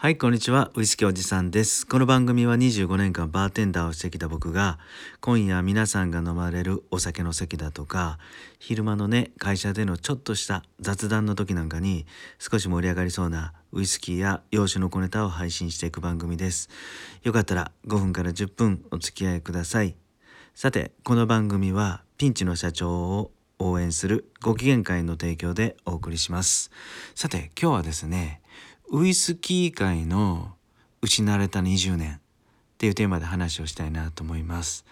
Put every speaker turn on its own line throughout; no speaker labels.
はい、こんにちは。ウイスキーおじさんです。この番組は25年間バーテンダーをしてきた僕が、今夜皆さんが飲まれるお酒の席だとか、昼間のね、会社でのちょっとした雑談の時なんかに、少し盛り上がりそうなウイスキーや洋酒の小ネタを配信していく番組です。よかったら5分から10分お付き合いください。さて、この番組はピンチの社長を応援するご機嫌会の提供でお送りします。さて、今日はですね、ウイスキー界の失われた20年っていうテーマで話をしたいなと思います。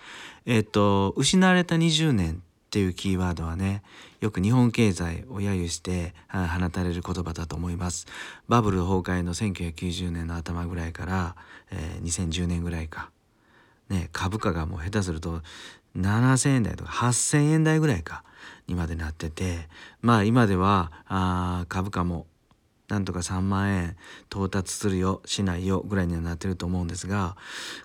えっ、と、失われた20年っていうキーワードはね、よく日本経済を揶揄して放たれる言葉だと思います。バブル崩壊の1990年の頭ぐらいから、えー、2010年ぐらいか。ね、株価がもう下手すると7,000円台とか8,000円台ぐらいかにまでなっててまあ今ではあ株価もなんとか3万円到達するよしないよぐらいにはなってると思うんですが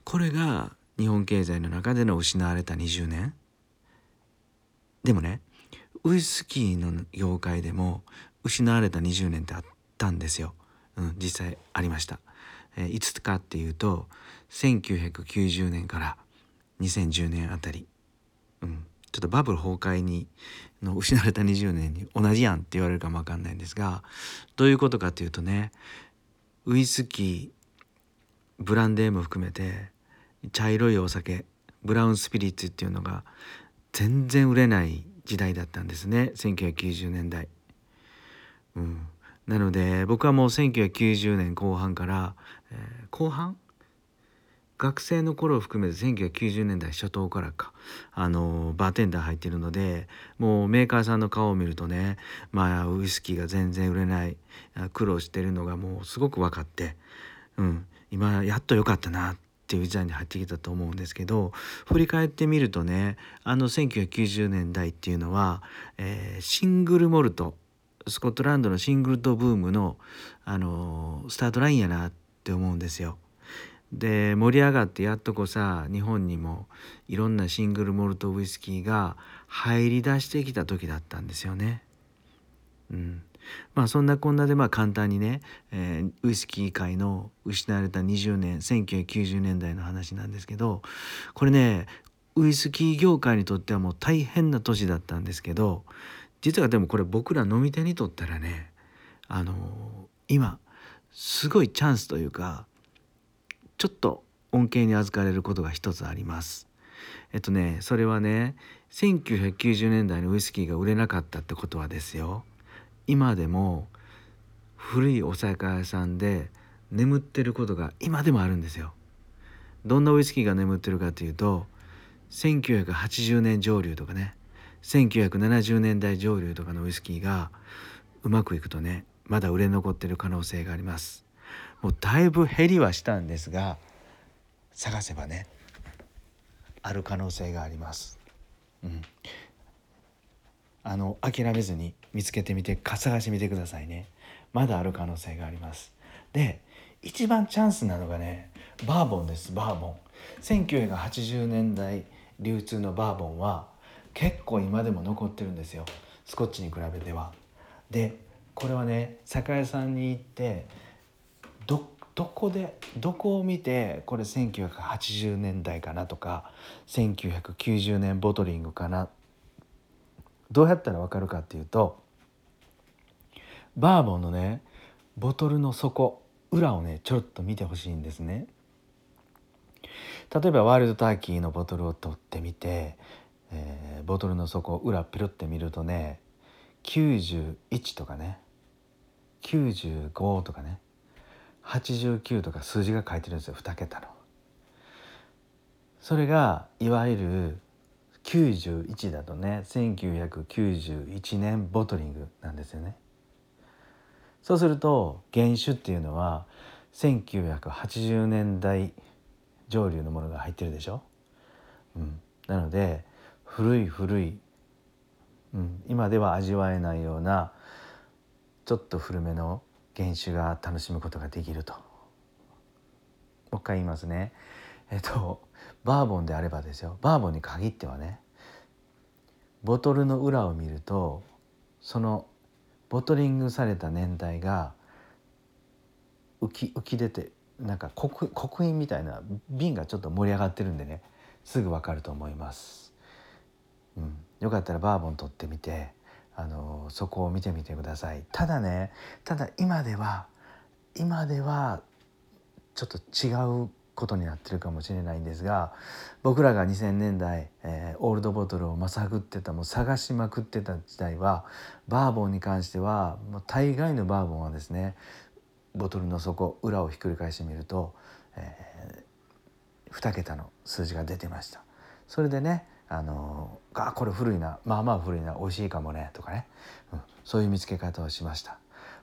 これが日本経済の中での失われた20年。でもねウイスキーの業界でも失われた20年ってあったんですよ、うん、実際ありました、えー、いつかっていうと1990年から2010年あたり、うん、ちょっとバブル崩壊にの失われた20年に同じやんって言われるかもわかんないんですがどういうことかっていうとねウイスキーブランデーも含めて茶色いお酒ブラウンスピリッツっていうのが全然売れない時代だったんですね。1990年代。うん、なので僕はもう1990年後半から、えー、後半？学生の頃を含めて1990年代初頭からかあのバーテンダー入ってるのでもうメーカーさんの顔を見るとねまあウイスキーが全然売れない苦労してるのがもうすごく分かって、うん、今やっと良かったなっていう時代に入ってきたと思うんですけど振り返ってみるとねあの1990年代っていうのは、えー、シングルモルトスコットランドのシングルトブームの、あのスタートラインやなって思うんですよ。で盛り上がってやっとこさ日本にもいろんなシングルモルトウイスキーが入り出してきた時だったんですよね。うん、まあそんなこんなでまあ簡単にね、えー、ウイスキー界の失われた20年1990年代の話なんですけどこれねウイスキー業界にとってはもう大変な年だったんですけど実はでもこれ僕ら飲み手にとったらねあのー、今すごいチャンスというかちょっと恩恵に預かれることが一つあります。えっとねそれはね1990年代のウイスキーが売れなかったってことはですよ今でも古いお酒屋さんで眠ってることが今でもあるんですよ。どんなウイスキーが眠ってるかというと1980年上流とかね1970年代上流とかのウイスキーがうまくいくとねまだ売れ残ってる可能性があります。もうだいぶ減りはしたんですが探せばねある可能性があります。うん、あの諦めずに見つけてみて探してみてくださいね。まだある可能性があります。で一番チャンスなのがねバーボンですバーボン。1980年代流通のバーボンは結構今でも残ってるんですよスコッチに比べては。でこれはね酒屋さんに行ってどこでどこを見てこれ1980年代かなとか1990年ボトリングかなどうやったら分かるかっていうとバーボンのねボトルの底裏をねちょっと見てほしいんですね。例えばワールドターキーのボトルを取ってみて、えー、ボトルの底裏ピロって見るとね91とかね95とかね89とか数字が書いてるんですよ2桁の。それがいわゆる91だとね1991年ボトリングなんですよね。そうすると原酒っていうのは1980年代上流のものが入ってるでしょ。うん、なので古い古い、うん、今では味わえないようなちょっと古めの原酒が楽しむことができると。もう一回言いますね。えっとバーボンであればですよ。バーボンに限ってはねボトルの裏を見るとそのボトリングされた年代が浮き浮き出てなんか刻刻印みたいな瓶がちょっと盛り上がってるんでねすぐ分かると思います、うん、よかったらバーボン取ってみて。あのそこを見てみてください。ただねただ今では今ではちょっと違うことになってるかもしれないんですが僕らが2000年代、えー、オールドボトルをまさぐってたもう探しまくってた時代はバーボンに関してはもう大概のバーボンはですねボトルの底裏をひっくり返してみると、えー、2桁の数字が出てました。それでねあのあこれ古いな。まあまあ古いな。美味しいかもね。とかね、うん、そういう見つけ方をしました。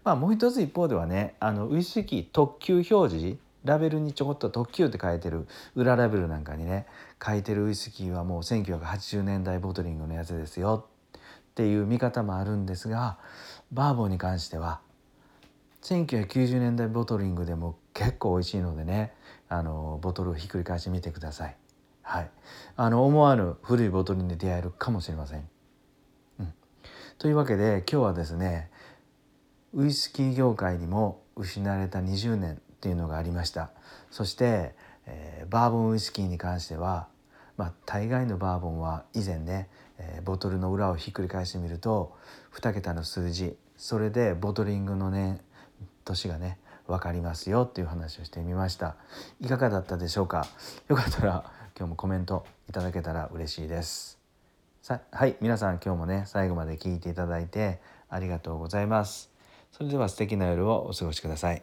まあもう一つ一方ではねあのウイスキー特級表示ラベルにちょこっと特急って書いてる裏ラベルなんかにね書いてるウイスキーはもう1980年代ボトリングのやつですよ。っていう見方もあるんですがバーボンに関しては1990年代ボトリングでも結構美味しいのでねあのボトルをひっくり返してみてください。はい、あの思わぬ古いボトルに出会えるかもしれません。うん、というわけで今日はですねウイスキー業界にも失われた20年っていうのがありました。そして、えー、バーボンウイスキーに関しては、まあ、大概のバーボンは以前ね、えー、ボトルの裏をひっくり返してみると2桁の数字それでボトリングのね年がね分かりますよっていう話をしてみました。いかがだったでしょうか？よかったら今日もコメントいただけたら嬉しいです。さはい皆さん今日もね最後まで聞いていただいてありがとうございます。それでは素敵な夜をお過ごしください。